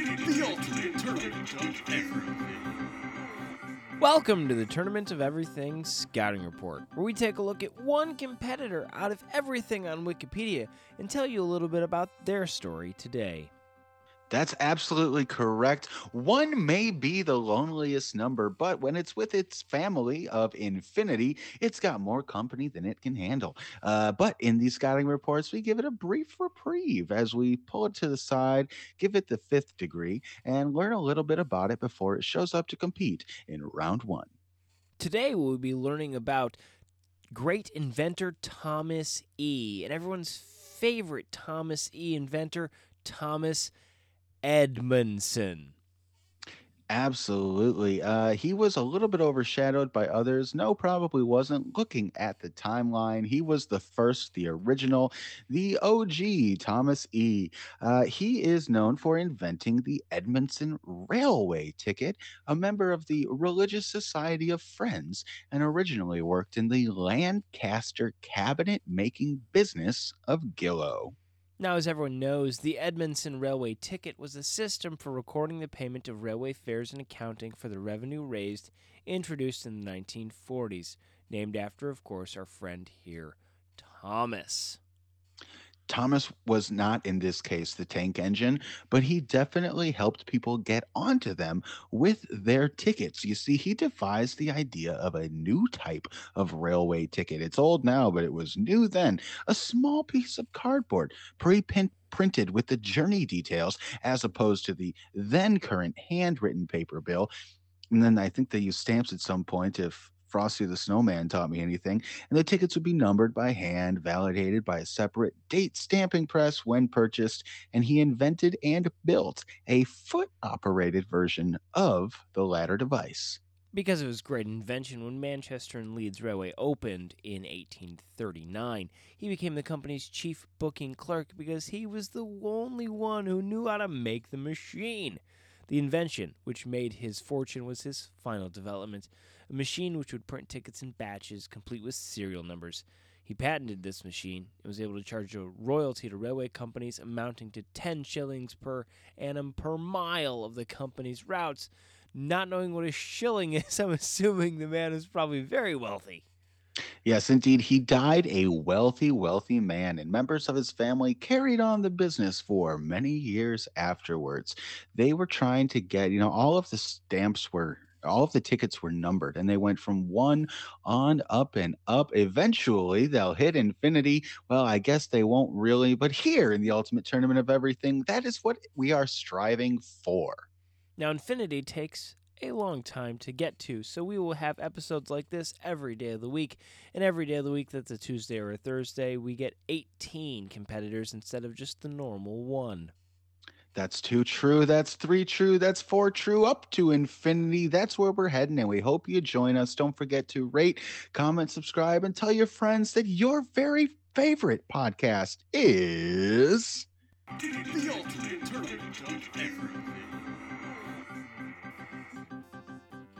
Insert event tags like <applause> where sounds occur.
The ultimate tournament of everything. Welcome to the Tournament of Everything Scouting Report, where we take a look at one competitor out of everything on Wikipedia and tell you a little bit about their story today. That's absolutely correct. One may be the loneliest number, but when it's with its family of infinity, it's got more company than it can handle. Uh, but in these scouting reports, we give it a brief reprieve as we pull it to the side, give it the fifth degree, and learn a little bit about it before it shows up to compete in round one. Today, we'll be learning about great inventor Thomas E. and everyone's favorite Thomas E. inventor, Thomas Edmondson. Absolutely. Uh, he was a little bit overshadowed by others. No, probably wasn't. Looking at the timeline, he was the first, the original, the OG, Thomas E. Uh, he is known for inventing the Edmondson Railway ticket, a member of the Religious Society of Friends, and originally worked in the Lancaster cabinet making business of Gillow. Now, as everyone knows, the Edmondson Railway ticket was a system for recording the payment of railway fares and accounting for the revenue raised, introduced in the 1940s, named after, of course, our friend here, Thomas. Thomas was not in this case the tank engine, but he definitely helped people get onto them with their tickets. You see, he devised the idea of a new type of railway ticket. It's old now, but it was new then. A small piece of cardboard, pre printed with the journey details, as opposed to the then current handwritten paper bill. And then I think they used stamps at some point if Frosty the Snowman taught me anything, and the tickets would be numbered by hand, validated by a separate date stamping press when purchased, and he invented and built a foot operated version of the latter device. Because of his great invention, when Manchester and Leeds Railway opened in 1839, he became the company's chief booking clerk because he was the only one who knew how to make the machine. The invention, which made his fortune, was his final development a machine which would print tickets in batches, complete with serial numbers. He patented this machine and was able to charge a royalty to railway companies amounting to 10 shillings per annum per mile of the company's routes. Not knowing what a shilling is, <laughs> I'm assuming the man is probably very wealthy. Yes, indeed. He died a wealthy, wealthy man, and members of his family carried on the business for many years afterwards. They were trying to get, you know, all of the stamps were all of the tickets were numbered and they went from one on up and up. Eventually, they'll hit infinity. Well, I guess they won't really, but here in the ultimate tournament of everything, that is what we are striving for. Now, infinity takes a long time to get to, so we will have episodes like this every day of the week. And every day of the week, that's a Tuesday or a Thursday, we get 18 competitors instead of just the normal one. That's two true. That's three true. That's four true. Up to infinity. That's where we're heading. And we hope you join us. Don't forget to rate, comment, subscribe, and tell your friends that your very favorite podcast is The ultimate tournament of everything.